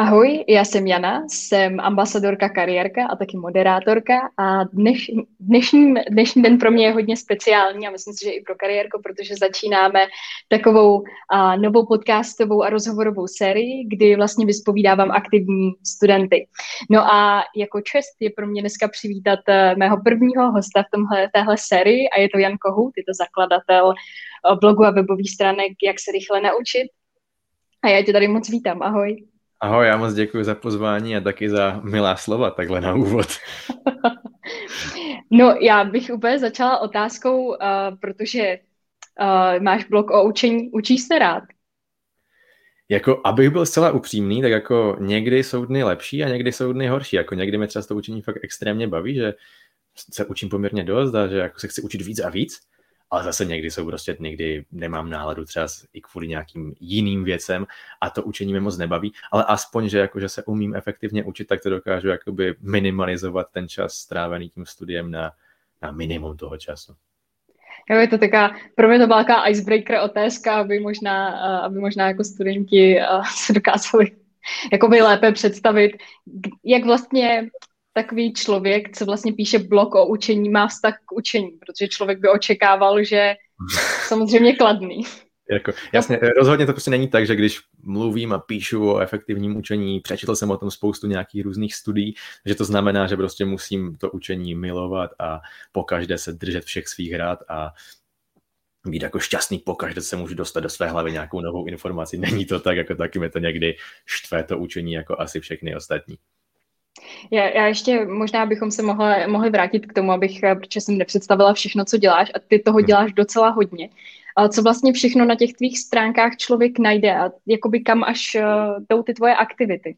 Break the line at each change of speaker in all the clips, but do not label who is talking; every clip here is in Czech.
Ahoj, já jsem Jana, jsem ambasadorka kariérka a taky moderátorka a dneš, dnešní, dnešní den pro mě je hodně speciální a myslím si, že i pro kariérku, protože začínáme takovou a, novou podcastovou a rozhovorovou sérii, kdy vlastně vyspovídávám aktivní studenty. No a jako čest je pro mě dneska přivítat uh, mého prvního hosta v tomhle, téhle sérii a je to Jan Kohut, je to zakladatel uh, blogu a webových stránek Jak se rychle naučit. A já tě tady moc vítám, ahoj.
Ahoj, já moc děkuji za pozvání a taky za milá slova takhle na úvod.
no, já bych úplně začala otázkou, uh, protože uh, máš blog o učení, učíš se rád?
Jako, abych byl zcela upřímný, tak jako někdy jsou dny lepší a někdy jsou dny horší. Jako někdy mě třeba to učení fakt extrémně baví, že se učím poměrně dost a že jako se chci učit víc a víc ale zase někdy jsou prostě dny, kdy nemám náladu třeba i kvůli nějakým jiným věcem a to učení mě moc nebaví, ale aspoň, že, jako, že se umím efektivně učit, tak to dokážu jakoby minimalizovat ten čas strávený tím studiem na, na minimum toho času.
Jo, je to taká, pro mě to byla taková icebreaker otázka, aby možná, aby možná jako studenti se dokázali jakoby lépe představit, jak vlastně takový člověk, co vlastně píše blog o učení, má vztah k učení, protože člověk by očekával, že samozřejmě kladný.
Jako, jasně, rozhodně to prostě není tak, že když mluvím a píšu o efektivním učení, přečetl jsem o tom spoustu nějakých různých studií, že to znamená, že prostě musím to učení milovat a pokaždé se držet všech svých rád a být jako šťastný pokaždé se můžu dostat do své hlavy nějakou novou informaci. Není to tak, jako taky mi to někdy štve to učení jako asi všechny ostatní.
Já, já ještě možná bychom se mohli, mohli vrátit k tomu, abych, eh, protože jsem nepředstavila všechno, co děláš a ty toho hmm. děláš docela hodně. Ale co vlastně všechno na těch tvých stránkách člověk najde a jakoby kam až uh, jdou ty tvoje aktivity?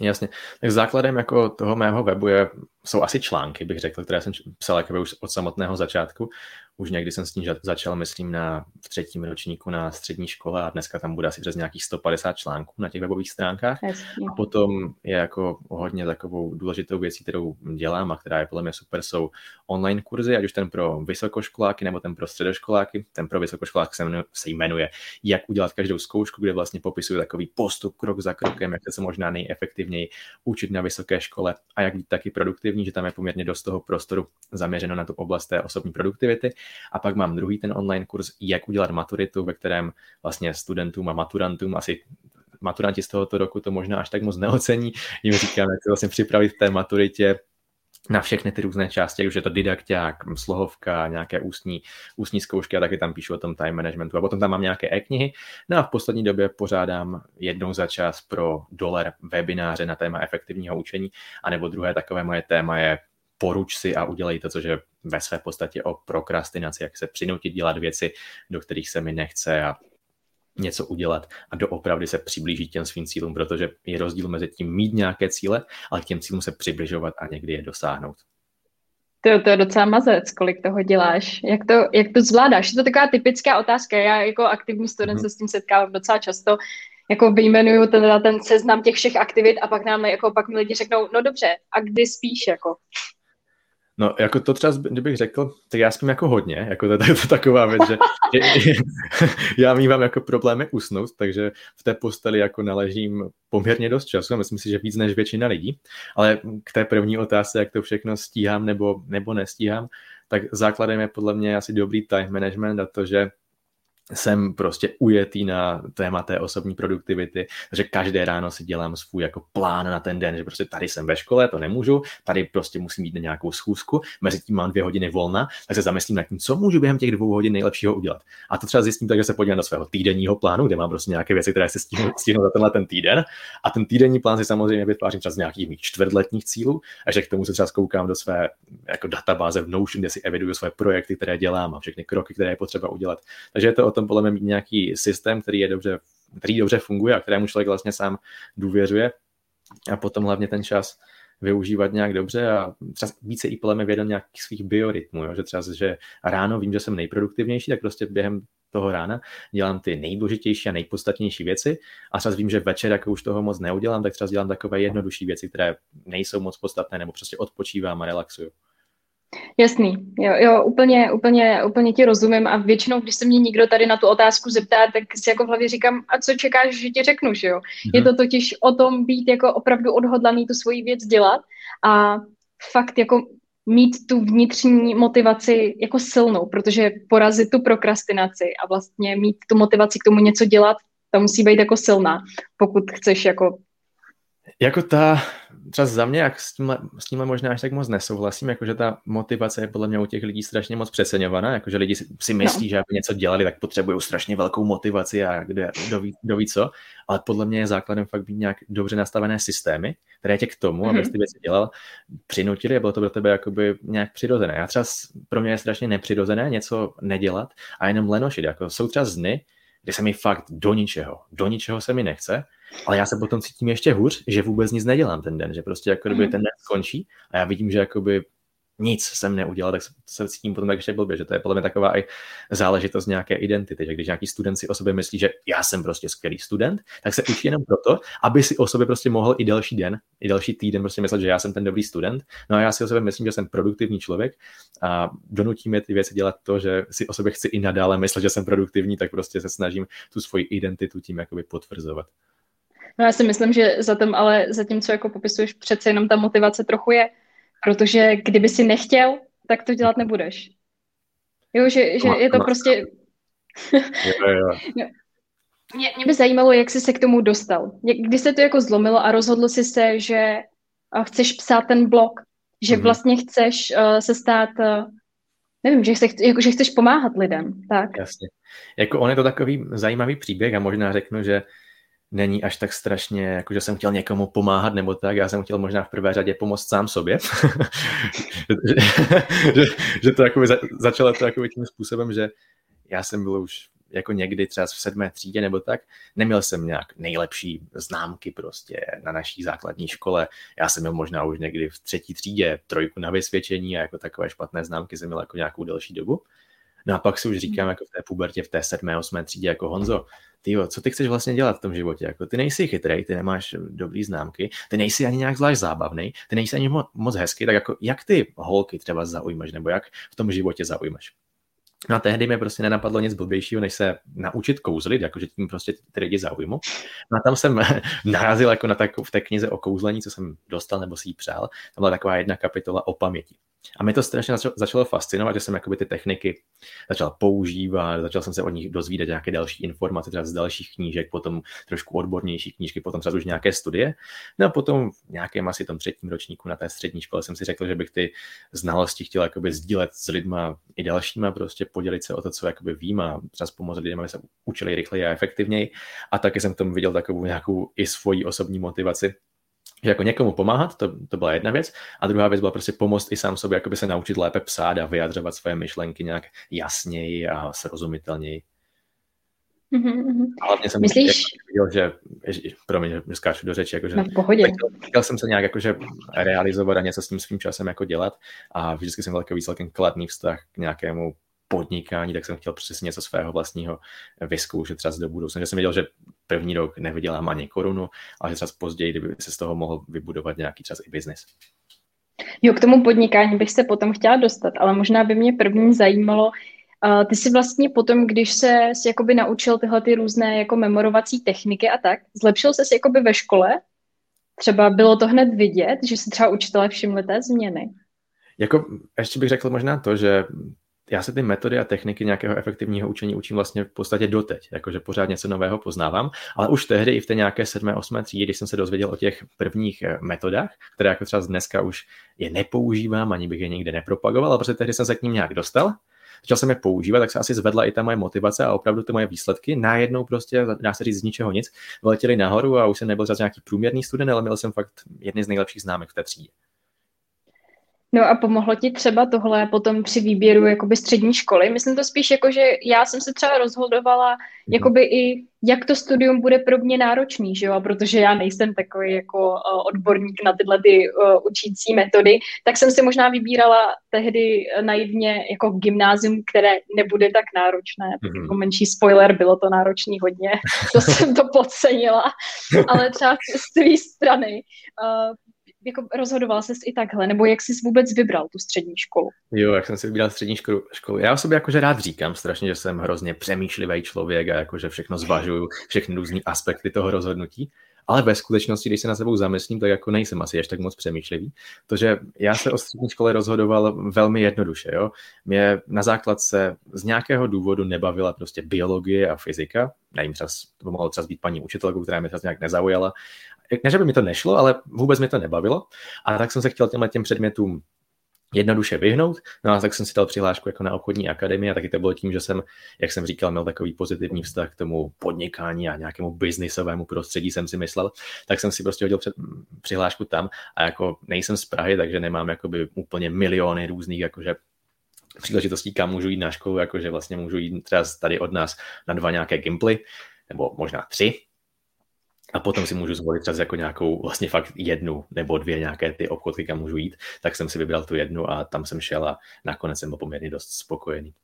Jasně. Tak základem jako toho mého webu je, jsou asi články, bych řekl, které jsem psal jako už od samotného začátku už někdy jsem s tím začal, myslím, na v třetím ročníku na střední škole a dneska tam bude asi přes nějakých 150 článků na těch webových stránkách. Jasně. A potom je jako hodně takovou důležitou věcí, kterou dělám a která je podle mě super, jsou online kurzy, ať už ten pro vysokoškoláky nebo ten pro středoškoláky. Ten pro vysokoškoláky se jmenuje, se jmenuje Jak udělat každou zkoušku, kde vlastně popisuje takový postup krok za krokem, jak se možná nejefektivněji učit na vysoké škole a jak být taky produktivní, že tam je poměrně dost toho prostoru zaměřeno na tu oblast té osobní produktivity. A pak mám druhý ten online kurz, jak udělat maturitu, ve kterém vlastně studentům a maturantům asi maturanti z tohoto roku to možná až tak moc neocení. Jim říkám, jak se vlastně připravit v té maturitě, na všechny ty různé části, už je to didakták, slohovka, nějaké ústní, ústní zkoušky a taky tam píšu o tom time managementu. A potom tam mám nějaké e-knihy. No a v poslední době pořádám jednou za čas pro dolar webináře na téma efektivního učení, anebo druhé takové moje téma je poruč si a udělej to, což je ve své podstatě o prokrastinaci, jak se přinutit dělat věci, do kterých se mi nechce a něco udělat a doopravdy se přiblížit těm svým cílům, protože je rozdíl mezi tím mít nějaké cíle, ale k těm cílům se přibližovat a někdy je dosáhnout.
To, to je docela mazec, kolik toho děláš. Jak to, jak to zvládáš? Je to taková typická otázka. Já jako aktivní student mm-hmm. se s tím setkávám docela často. Jako vyjmenuju ten, ten seznam těch všech aktivit a pak nám jako pak mi lidi řeknou, no dobře, a kdy spíš? Jako?
No, jako to třeba, kdybych řekl, tak já spím jako hodně, jako to, to, to taková věc, že, já mývám jako problémy usnout, takže v té posteli jako naležím poměrně dost času a myslím si, že víc než většina lidí, ale k té první otázce, jak to všechno stíhám nebo, nebo nestíhám, tak základem je podle mě asi dobrý time management a to, že jsem prostě ujetý na téma té osobní produktivity, takže každé ráno si dělám svůj jako plán na ten den, že prostě tady jsem ve škole, to nemůžu, tady prostě musím jít na nějakou schůzku, mezi tím mám dvě hodiny volna, tak se zamyslím nad tím, co můžu během těch dvou hodin nejlepšího udělat. A to třeba zjistím tak, že se podívám do svého týdenního plánu, kde mám prostě nějaké věci, které se stihnou, stihnou za tenhle ten týden. A ten týdenní plán si samozřejmě vytvářím třeba z nějakých mých čtvrtletních cílů, a že k tomu se třeba zkoukám do své jako databáze v Notion, kde si eviduju své projekty, které dělám a všechny kroky, které je potřeba udělat. Takže je to o tom podle mě mít nějaký systém, který je dobře, který dobře funguje a kterému člověk vlastně sám důvěřuje a potom hlavně ten čas využívat nějak dobře a třeba více i podle mě vědom nějakých svých biorytmů, jo? že třeba, že ráno vím, že jsem nejproduktivnější, tak prostě během toho rána dělám ty nejdůležitější a nejpodstatnější věci a třeba vím, že večer, jako už toho moc neudělám, tak třeba dělám takové jednodušší věci, které nejsou moc podstatné nebo prostě odpočívám a relaxuju.
Jasný, jo, jo úplně, úplně, úplně ti rozumím a většinou, když se mě někdo tady na tu otázku zeptá, tak si jako v hlavě říkám, a co čekáš, že ti řeknu, že jo? Mm-hmm. Je to totiž o tom být jako opravdu odhodlaný tu svoji věc dělat a fakt jako mít tu vnitřní motivaci jako silnou, protože porazit tu prokrastinaci a vlastně mít tu motivaci k tomu něco dělat, ta musí být jako silná, pokud chceš jako
jako ta, třeba za mě, jak s tímhle, s tímhle možná až tak moc nesouhlasím, jakože ta motivace je podle mě u těch lidí strašně moc přeceňovaná, jakože lidi si, si myslí, no. že aby něco dělali, tak potřebují strašně velkou motivaci a kde, kdo, ví, kdo ví co, ale podle mě je základem fakt být nějak dobře nastavené systémy, které tě k tomu, mm-hmm. abys ty věci dělal, přinutili a bylo to pro tebe jakoby nějak přirozené. Já třeba pro mě je strašně nepřirozené něco nedělat a jenom lenošit. Jako jsou třeba dny, kdy se mi fakt do ničeho, do ničeho se mi nechce ale já se potom cítím ještě hůř, že vůbec nic nedělám ten den, že prostě jako kdyby mm. ten den skončí a já vidím, že jakoby nic jsem neudělal, tak se cítím potom tak ještě blbě, že to je podle mě taková i záležitost nějaké identity, že když nějaký student si o sobě myslí, že já jsem prostě skvělý student, tak se učí jenom proto, aby si o sobě prostě mohl i další den, i další týden prostě myslet, že já jsem ten dobrý student. No a já si o sobě myslím, že jsem produktivní člověk a donutí mě ty věci dělat to, že si o sobě chci i nadále myslet, že jsem produktivní, tak prostě se snažím tu svoji identitu tím jakoby potvrzovat.
No já si myslím, že za tím, ale za tím, co jako popisuješ, přece jenom ta motivace trochu je, protože kdyby si nechtěl, tak to dělat nebudeš. Jo, že, že je to prostě... jo, jo. Mě, mě by zajímalo, jak jsi se k tomu dostal. Kdy se to jako zlomilo a rozhodl jsi se, že chceš psát ten blog, že mm-hmm. vlastně chceš uh, se stát, uh, nevím, že, chce, jako, že chceš pomáhat lidem, tak?
Jasně. Jako on je to takový zajímavý příběh a možná řeknu, že není až tak strašně, jako že jsem chtěl někomu pomáhat nebo tak, já jsem chtěl možná v prvé řadě pomoct sám sobě. že, že, to jako za, začalo to jako tím způsobem, že já jsem byl už jako někdy třeba v sedmé třídě nebo tak, neměl jsem nějak nejlepší známky prostě na naší základní škole. Já jsem měl možná už někdy v třetí třídě trojku na vysvědčení a jako takové špatné známky jsem měl jako nějakou delší dobu. No a pak si už říkám jako v té pubertě, v té sedmé, osmé třídě jako Honzo, ty co ty chceš vlastně dělat v tom životě? Jako, ty nejsi chytrý, ty nemáš dobrý známky, ty nejsi ani nějak zvlášť zábavný, ty nejsi ani mo- moc hezký, tak jako jak ty holky třeba zaujímaš, nebo jak v tom životě zaujímaš? No a tehdy mi prostě nenapadlo nic blbějšího, než se naučit kouzlit, jakože tím prostě ty lidi zaujmu. No a tam jsem narazil jako na takovou v té knize o kouzlení, co jsem dostal nebo si ji přál. Tam byla taková jedna kapitola o paměti. A mě to strašně začalo fascinovat, že jsem jakoby ty techniky začal používat, začal jsem se od nich dozvídat nějaké další informace, třeba z dalších knížek, potom trošku odbornější knížky, potom třeba už nějaké studie. No a potom v nějakém asi tom třetím ročníku na té střední škole jsem si řekl, že bych ty znalosti chtěl jakoby sdílet s lidma i dalšíma, prostě podělit se o to, co jakoby vím a třeba pomoct lidem, aby se učili rychleji a efektivněji. A taky jsem v tom viděl takovou nějakou i svoji osobní motivaci, že jako někomu pomáhat, to, to byla jedna věc. A druhá věc byla prostě pomoct i sám sobě, jakoby se naučit lépe psát a vyjadřovat svoje myšlenky nějak jasněji a srozumitelněji.
Mm-hmm.
Hlavně jsem Myslíš? Jako viděl, že, že promiň, že skáču do řeči, jakože,
no.
Chtěl, chtěl, jsem se nějak jakože realizovat a něco s tím svým časem jako dělat a vždycky jsem měl takový celkem kladný vztah k nějakému podnikání, tak jsem chtěl přesně něco svého vlastního vyzkoušet třeba do budoucna. Že jsem věděl, že první rok nevydělám ani korunu, ale že třeba později, kdyby se z toho mohl vybudovat nějaký čas i biznis.
Jo, k tomu podnikání bych se potom chtěla dostat, ale možná by mě první zajímalo, uh, ty si vlastně potom, když se jakoby naučil tyhle ty různé jako memorovací techniky a tak, zlepšil se jakoby ve škole? Třeba bylo to hned vidět, že si třeba učitelé všimli té změny?
Jako, ještě bych řekl možná to, že já se ty metody a techniky nějakého efektivního učení učím vlastně v podstatě doteď, jakože pořád něco nového poznávám, ale už tehdy i v té nějaké 7. 8. třídě, když jsem se dozvěděl o těch prvních eh, metodách, které jako třeba dneska už je nepoužívám, ani bych je nikde nepropagoval, ale prostě tehdy jsem se k ním nějak dostal, začal jsem je používat, tak se asi zvedla i ta moje motivace a opravdu ty moje výsledky najednou prostě, dá se říct z ničeho nic, vyletěly nahoru a už jsem nebyl zase nějaký průměrný student, ale měl jsem fakt jedny z nejlepších známek v té třídě.
No a pomohlo ti třeba tohle potom při výběru jakoby střední školy? Myslím to spíš jako, že já jsem se třeba rozhodovala mhm. jakoby i, jak to studium bude pro mě náročný, že jo? A protože já nejsem takový jako uh, odborník na tyhle ty uh, učící metody, tak jsem si možná vybírala tehdy naivně jako gymnázium, které nebude tak náročné. Mm-hmm. Jako menší spoiler, bylo to náročný hodně, to jsem to podcenila. Ale třeba z té strany uh, jako rozhodoval jsi i takhle, nebo jak jsi vůbec vybral tu střední školu?
Jo, jak jsem si vybral střední školu, školu. Já o sobě jakože rád říkám strašně, že jsem hrozně přemýšlivý člověk a jakože všechno zvažuju, všechny různé aspekty toho rozhodnutí ale ve skutečnosti, když se na sebou zamyslím, tak jako nejsem asi ještě tak moc přemýšlivý. Protože já se o střední škole rozhodoval velmi jednoduše. Jo? Mě na základce z nějakého důvodu nebavila prostě biologie a fyzika. Nevím, třeba, to mohlo třeba být paní učitelkou, která mě třeba nějak nezaujala. Ne, že by mi to nešlo, ale vůbec mi to nebavilo. A tak jsem se chtěl těmhle těm předmětům jednoduše vyhnout. No a tak jsem si dal přihlášku jako na obchodní akademii a taky to bylo tím, že jsem, jak jsem říkal, měl takový pozitivní vztah k tomu podnikání a nějakému biznisovému prostředí jsem si myslel, tak jsem si prostě hodil před, přihlášku tam a jako nejsem z Prahy, takže nemám jakoby úplně miliony různých jakože příležitostí, kam můžu jít na školu, jakože vlastně můžu jít třeba tady od nás na dva nějaké gimply, nebo možná tři, a potom si můžu zvolit třeba jako nějakou vlastně fakt jednu nebo dvě nějaké ty obchodky, kam můžu jít, tak jsem si vybral tu jednu a tam jsem šel a nakonec jsem byl poměrně dost spokojený.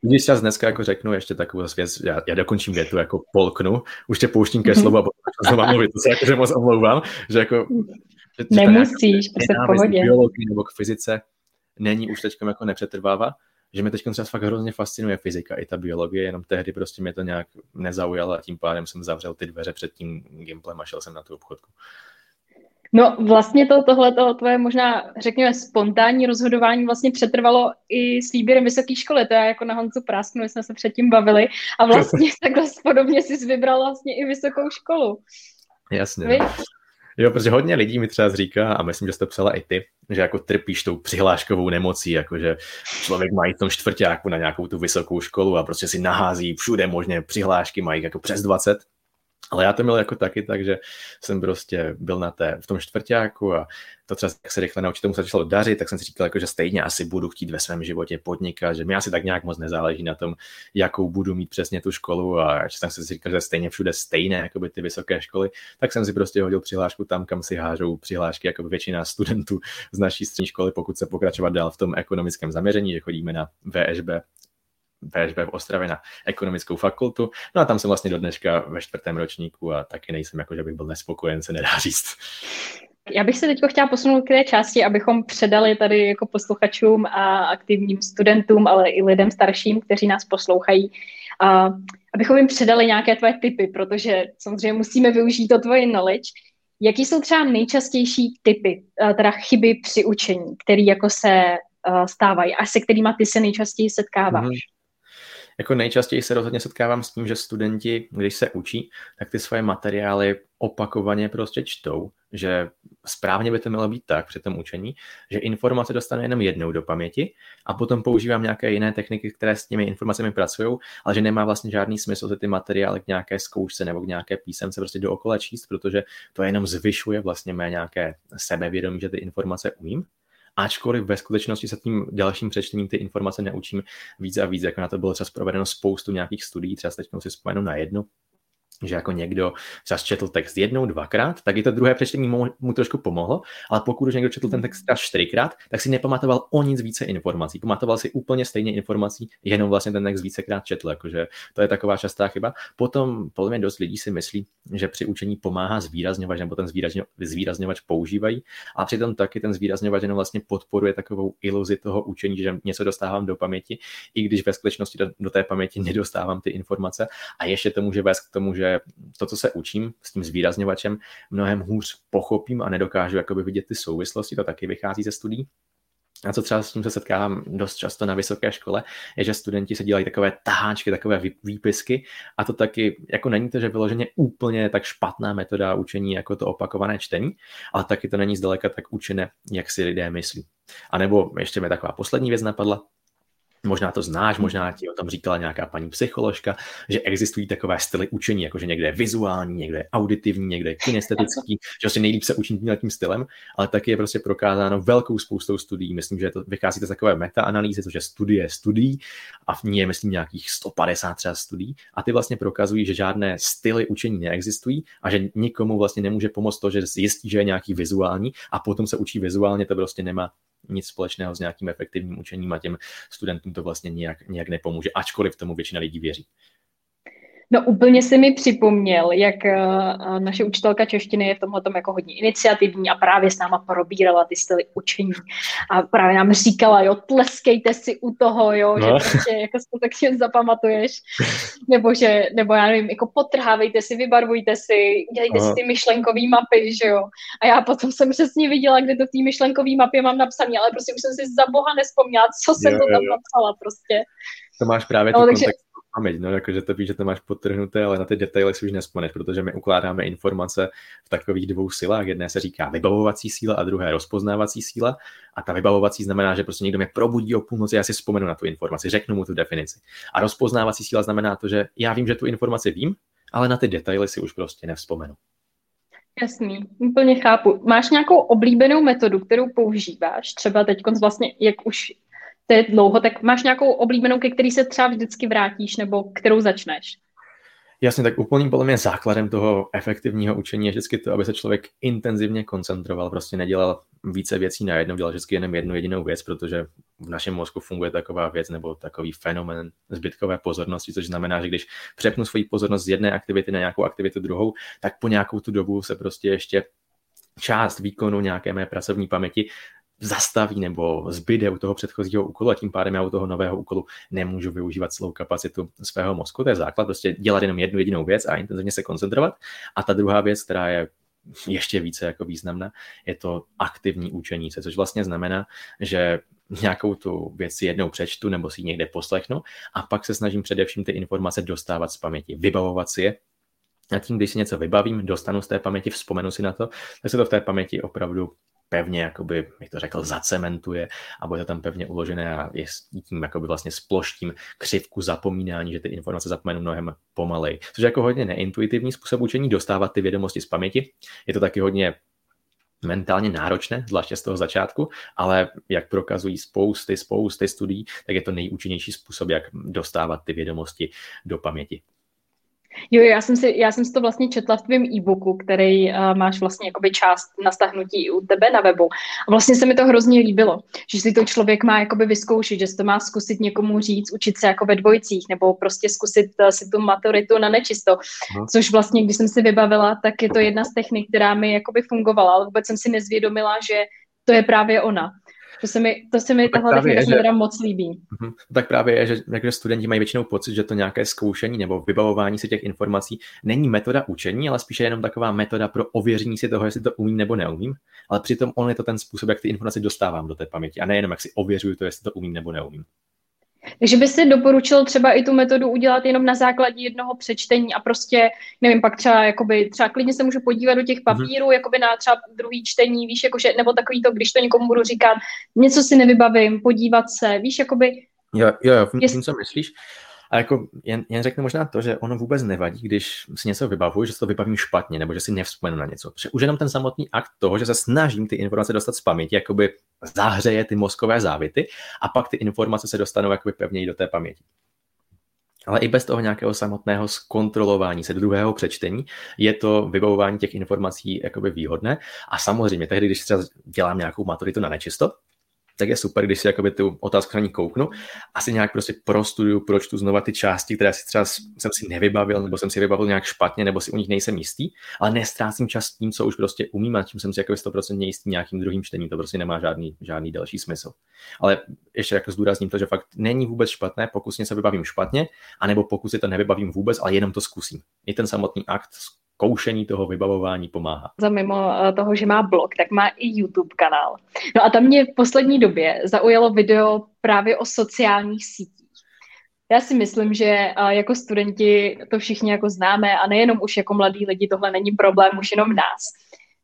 Když třeba dneska jako řeknu ještě takovou věc, já, já dokončím větu, jako polknu, už tě pouštím ke slovu a potom znovu mluvit, to se jakože moc omlouvám, že jako...
Že Nemusíš, prostě v pohodě.
biologii nebo k fyzice není už teď jako nepřetrvává, že mě teď třeba fakt hrozně fascinuje fyzika i ta biologie, jenom tehdy prostě mě to nějak nezaujalo a tím pádem jsem zavřel ty dveře před tím gimplem a šel jsem na tu obchodku.
No vlastně to, tohle to tvoje možná, řekněme, spontánní rozhodování vlastně přetrvalo i s výběrem vysoké školy. To je jako na Honcu Prásknu, jsme se předtím bavili a vlastně takhle podobně jsi vybral vlastně i vysokou školu.
Jasně. Vy? Jo, protože hodně lidí mi třeba říká, a myslím, že jste psala i ty, že jako trpíš tou přihláškovou nemocí, jakože člověk mají v tom čtvrtáku na nějakou tu vysokou školu a prostě si nahází všude možně přihlášky, mají jako přes 20 ale já to měl jako taky, takže jsem prostě byl na té, v tom čtvrtáku a to třeba jak se rychle naučit tomu začalo dařit, tak jsem si říkal, jako, že stejně asi budu chtít ve svém životě podnikat, že mi asi tak nějak moc nezáleží na tom, jakou budu mít přesně tu školu. A že jsem si říkal, že stejně všude stejné, jako by ty vysoké školy, tak jsem si prostě hodil přihlášku tam, kam si hážou přihlášky jako většina studentů z naší střední školy, pokud se pokračovat dál v tom ekonomickém zaměření, že chodíme na VŠB VŠB v Ostravě na ekonomickou fakultu. No a tam jsem vlastně do dneška ve čtvrtém ročníku a taky nejsem jako, že bych byl nespokojen, se nedá říct.
Já bych se teď chtěla posunout k té části, abychom předali tady jako posluchačům a aktivním studentům, ale i lidem starším, kteří nás poslouchají, a abychom jim předali nějaké tvoje typy, protože samozřejmě musíme využít to tvoje knowledge. Jaký jsou třeba nejčastější typy, teda chyby při učení, které jako se stávají a se kterými ty se nejčastěji setkáváš? Mm-hmm.
Jako nejčastěji se rozhodně setkávám s tím, že studenti, když se učí, tak ty svoje materiály opakovaně prostě čtou, že správně by to mělo být tak při tom učení, že informace dostane jenom jednou do paměti a potom používám nějaké jiné techniky, které s těmi informacemi pracují, ale že nemá vlastně žádný smysl se ty materiály k nějaké zkoušce nebo k nějaké písemce prostě dookola číst, protože to jenom zvyšuje vlastně mé nějaké sebevědomí, že ty informace umím ačkoliv ve skutečnosti se tím dalším přečtením ty informace neučím víc a víc, jako na to bylo třeba provedeno spoustu nějakých studií, třeba teď si vzpomenu na jednu, že jako někdo četl text jednou, dvakrát, tak i to druhé přečtení mu, mu trošku pomohlo, ale pokud už někdo četl ten text třeba čtyřikrát, tak si nepamatoval o nic více informací. Pamatoval si úplně stejně informací, jenom vlastně ten text vícekrát četl, jakože to je taková častá chyba. Potom podle mě dost lidí si myslí, že při učení pomáhá zvýrazňovač, nebo ten zvýrazňovač používají, a přitom taky ten zvýrazňovač jenom vlastně podporuje takovou iluzi toho učení, že něco dostávám do paměti, i když ve skutečnosti do, do té paměti nedostávám ty informace a ještě to může vést k tomu, že to, co se učím s tím zvýrazňovačem, mnohem hůř pochopím a nedokážu jakoby vidět ty souvislosti, to taky vychází ze studií. A co třeba s tím se setkávám dost často na vysoké škole, je, že studenti se dělají takové taháčky, takové výpisky a to taky, jako není to, že vyloženě úplně tak špatná metoda učení jako to opakované čtení, ale taky to není zdaleka tak učené, jak si lidé myslí. A nebo ještě mi taková poslední věc napadla, Možná to znáš, možná ti o tom říkala nějaká paní psycholožka, že existují takové styly učení, jako že někde je vizuální, někde je auditivní, někde je kinestetický, že vlastně nejlíp se učí tím stylem, ale taky je prostě prokázáno velkou spoustou studií. Myslím, že to vychází to z takové meta-analýzy, což je studie studií a v ní je, myslím, nějakých 150 třeba studií. A ty vlastně prokazují, že žádné styly učení neexistují a že nikomu vlastně nemůže pomoct to, že zjistí, že je nějaký vizuální a potom se učí vizuálně, to prostě nemá nic společného s nějakým efektivním učením a těm studentům to vlastně nějak, nějak nepomůže, ačkoliv tomu většina lidí věří.
No úplně si mi připomněl, jak uh, naše učitelka češtiny je v tomhle jako hodně iniciativní a právě s náma probírala ty styly učení a právě nám říkala, jo, tleskejte si u toho, jo, no. že prostě jako si to tak zapamatuješ, nebo že, nebo já nevím, jako potrhávejte si, vybarvujte si, dělejte Aha. si ty myšlenkové mapy, že jo. A já potom jsem přesně viděla, kde to v té myšlenkové mapě mám napsané, ale prostě už jsem si za boha nespomněla, co jsem jo, to tam jo. napsala prostě.
To máš právě no, tu takže... kontext paměť, no, jakože to víš, že to máš podtrhnuté, ale na ty detaily si už nespomeneš, protože my ukládáme informace v takových dvou silách. Jedné se říká vybavovací síla a druhé rozpoznávací síla. A ta vybavovací znamená, že prostě někdo mě probudí o půlnoci, já si vzpomenu na tu informaci, řeknu mu tu definici. A rozpoznávací síla znamená to, že já vím, že tu informaci vím, ale na ty detaily si už prostě nevzpomenu.
Jasný, úplně chápu. Máš nějakou oblíbenou metodu, kterou používáš? Třeba teď vlastně, jak už to je dlouho, tak máš nějakou oblíbenou, ke který se třeba vždycky vrátíš, nebo kterou začneš?
Jasně, tak úplným podle mě základem toho efektivního učení je vždycky to, aby se člověk intenzivně koncentroval, prostě nedělal více věcí najednou, dělal vždycky jenom jednu jedinou věc, protože v našem mozku funguje taková věc nebo takový fenomen zbytkové pozornosti, což znamená, že když přepnu svoji pozornost z jedné aktivity na nějakou aktivitu druhou, tak po nějakou tu dobu se prostě ještě část výkonu nějaké mé pracovní paměti zastaví nebo zbyde u toho předchozího úkolu a tím pádem já u toho nového úkolu nemůžu využívat celou kapacitu svého mozku. To je základ, prostě dělat jenom jednu jedinou věc a intenzivně se koncentrovat. A ta druhá věc, která je ještě více jako významná, je to aktivní učení se, což vlastně znamená, že nějakou tu věc si jednou přečtu nebo si ji někde poslechnu a pak se snažím především ty informace dostávat z paměti, vybavovat si je a tím, když si něco vybavím, dostanu z té paměti, vzpomenu si na to, tak se to v té paměti opravdu pevně, jakoby, jak to řekl, zacementuje a bude to tam pevně uložené a je tím jakoby vlastně sploštím křivku zapomínání, že ty informace zapomenu mnohem pomalej. Což je jako hodně neintuitivní způsob učení dostávat ty vědomosti z paměti. Je to taky hodně mentálně náročné, zvláště z toho začátku, ale jak prokazují spousty, spousty studií, tak je to nejúčinnější způsob, jak dostávat ty vědomosti do paměti.
Jo, já jsem, si, já jsem si to vlastně četla v tvém e-booku, který uh, máš vlastně jakoby část na stahnutí u tebe na webu. A vlastně se mi to hrozně líbilo, že si to člověk má jakoby vyzkoušet, že si to má zkusit někomu říct, učit se jako ve dvojcích, nebo prostě zkusit uh, si tu maturitu na nečisto. No. Což vlastně, když jsem si vybavila, tak je to jedna z technik, která mi jakoby fungovala, ale vůbec jsem si nezvědomila, že to je právě ona. To se mi, to se mi tahle technika je, že, teda moc líbí.
Uh-huh. Tak právě je, že, že studenti mají většinou pocit, že to nějaké zkoušení nebo vybavování si těch informací není metoda učení, ale spíše jenom taková metoda pro ověření si toho, jestli to umím nebo neumím. Ale přitom on je to ten způsob, jak ty informace dostávám do té paměti a nejenom jak si ověřuju to, jestli to umím nebo neumím.
Takže by si doporučil třeba i tu metodu udělat jenom na základě jednoho přečtení a prostě, nevím, pak třeba, jakoby, třeba klidně se můžu podívat do těch mhm. papírů, mm-hmm. jakoby na třeba druhý čtení, víš, jakože, nebo takový to, když to někomu budu říkat, něco si nevybavím, podívat se, víš, jakoby...
Jo, jo, jo, vím, co myslíš. A jako jen, jen řeknu možná to, že ono vůbec nevadí, když si něco vybavuju, že si to vybavím špatně, nebo že si nevzpomenu na něco. Protože už jenom ten samotný akt toho, že se snažím ty informace dostat z paměti, jakoby zahřeje ty mozkové závity a pak ty informace se dostanou jakoby pevněji do té paměti. Ale i bez toho nějakého samotného zkontrolování se druhého přečtení je to vybavování těch informací jakoby výhodné. A samozřejmě tehdy, když třeba dělám nějakou maturitu na nečisto, tak je super, když si jakoby tu otázku na ní kouknu a si nějak prostě prostuduju, pročtu znova ty části, které si třeba jsem si nevybavil, nebo jsem si vybavil nějak špatně, nebo si u nich nejsem jistý, ale nestrácím čas tím, co už prostě umím a tím jsem si jako 100% jistý nějakým druhým čtením, to prostě nemá žádný, žádný další smysl. Ale ještě jako zdůrazním to, že fakt není vůbec špatné, pokud si něco vybavím špatně, anebo pokud si to nevybavím vůbec, ale jenom to zkusím. I ten samotný akt koušení toho vybavování pomáhá.
Za mimo eh, toho, že má blog, tak má i YouTube kanál. No a tam mě v poslední době zaujalo video právě o sociálních sítích. Já si myslím, že eh, jako studenti to všichni jako známe a nejenom už jako mladí lidi, tohle není problém už jenom nás.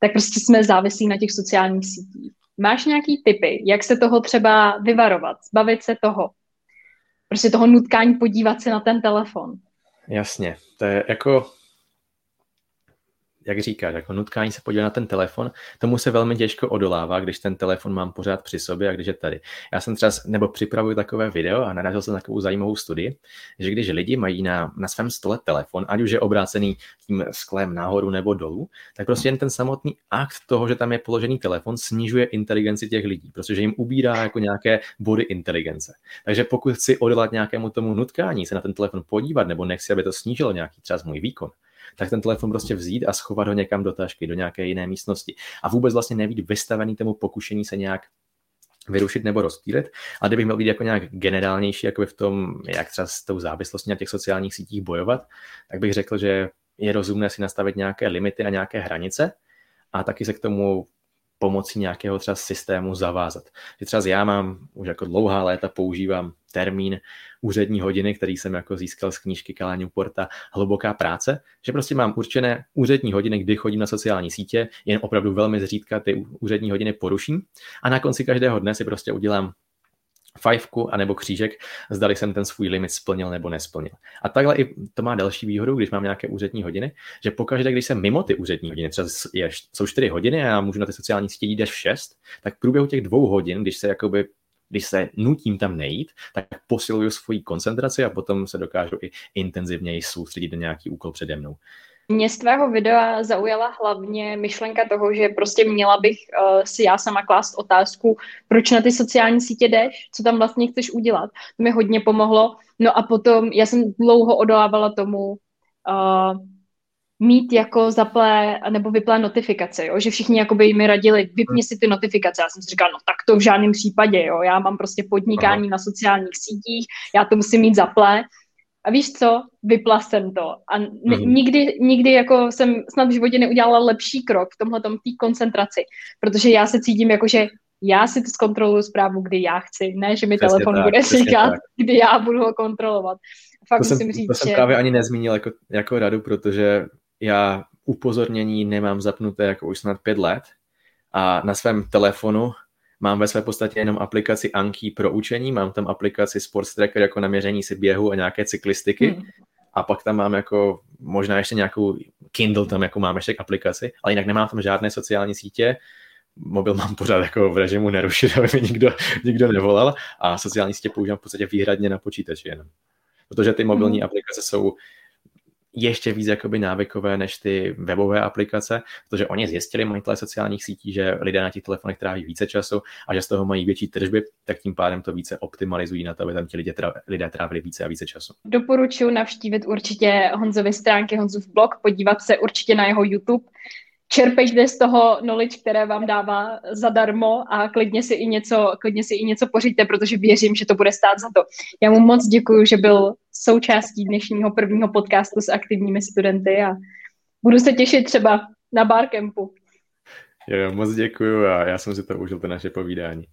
Tak prostě jsme závislí na těch sociálních sítích. Máš nějaký typy, jak se toho třeba vyvarovat, zbavit se toho? Prostě toho nutkání podívat se na ten telefon.
Jasně, to je jako jak říkáš, jako nutkání se podívat na ten telefon, tomu se velmi těžko odolává, když ten telefon mám pořád při sobě a když je tady. Já jsem třeba, nebo připravuju takové video a narazil jsem na takovou zajímavou studii, že když lidi mají na, na svém stole telefon, ať už je obrácený tím sklem nahoru nebo dolů, tak prostě jen ten samotný akt toho, že tam je položený telefon, snižuje inteligenci těch lidí, protože jim ubírá jako nějaké body inteligence. Takže pokud chci odolat nějakému tomu nutkání, se na ten telefon podívat, nebo nechci, aby to snížilo nějaký třeba můj výkon, tak ten telefon prostě vzít a schovat ho někam do tašky, do nějaké jiné místnosti. A vůbec vlastně nebýt vystavený tomu pokušení se nějak vyrušit nebo rozptýlit. A kdybych měl být jako nějak generálnější jako v tom, jak třeba s tou závislostí na těch sociálních sítích bojovat, tak bych řekl, že je rozumné si nastavit nějaké limity a nějaké hranice a taky se k tomu pomocí nějakého třeba systému zavázat. Že třeba já mám už jako dlouhá léta používám termín úřední hodiny, který jsem jako získal z knížky Kalání Porta Hluboká práce, že prostě mám určené úřední hodiny, kdy chodím na sociální sítě, jen opravdu velmi zřídka ty úřední hodiny poruším a na konci každého dne si prostě udělám fajfku anebo křížek, zdali jsem ten svůj limit splnil nebo nesplnil. A takhle i to má další výhodu, když mám nějaké úřední hodiny, že pokaždé, když jsem mimo ty úřední hodiny, třeba je, jsou 4 hodiny a já můžu na ty sociální sítě jít až v 6, tak v průběhu těch dvou hodin, když se jakoby když se nutím tam nejít, tak posiluju svoji koncentraci a potom se dokážu i intenzivněji soustředit na nějaký úkol přede mnou.
Mě z tvého videa zaujala hlavně myšlenka toho, že prostě měla bych uh, si já sama klást otázku, proč na ty sociální sítě jdeš, co tam vlastně chceš udělat. To mi hodně pomohlo. No a potom já jsem dlouho odolávala tomu uh, mít jako zaplé nebo vyplé notifikace, jo? že všichni jakoby mi radili, vypni si ty notifikace. Já jsem si říkala, no tak to v žádném případě, jo? já mám prostě podnikání Aha. na sociálních sítích, já to musím mít zaplé. A víš co, vypla jsem to. A n- mm. nikdy, nikdy jako jsem snad v životě neudělala lepší krok v tomhle té koncentraci, protože já se cítím jako, že já si to zkontroluju zprávu, kdy já chci, ne, že mi přesně telefon tak, bude říkat, tak. kdy já budu ho kontrolovat.
Fakt to musím jsem, říct, to jsem že... právě ani nezmínil jako, jako radu, protože já upozornění nemám zapnuté jako už snad pět let a na svém telefonu mám ve své podstatě jenom aplikaci Anki pro učení, mám tam aplikaci Sports Tracker jako naměření si běhu a nějaké cyklistiky hmm. a pak tam mám jako možná ještě nějakou Kindle tam jako mám ještě aplikaci, ale jinak nemám tam žádné sociální sítě, mobil mám pořád jako v režimu nerušit, aby mi nikdo, nikdo nevolal a sociální sítě používám v podstatě výhradně na počítači jenom. Protože ty mobilní hmm. aplikace jsou ještě víc jakoby návykové než ty webové aplikace, protože oni zjistili majitelé sociálních sítí, že lidé na těch telefonech tráví více času a že z toho mají větší tržby, tak tím pádem to více optimalizují na to, aby tam ti lidé, lidé trávili více a více času.
Doporučuji navštívit určitě Honzovy stránky, Honzův blog, podívat se určitě na jeho YouTube, čerpejte z toho knowledge, které vám dává zadarmo a klidně si i něco, klidně si i něco pořiďte, protože věřím, že to bude stát za to. Já mu moc děkuji, že byl součástí dnešního prvního podcastu s aktivními studenty a budu se těšit třeba na barkempu.
Jo, moc děkuji a já jsem si to užil, to naše povídání.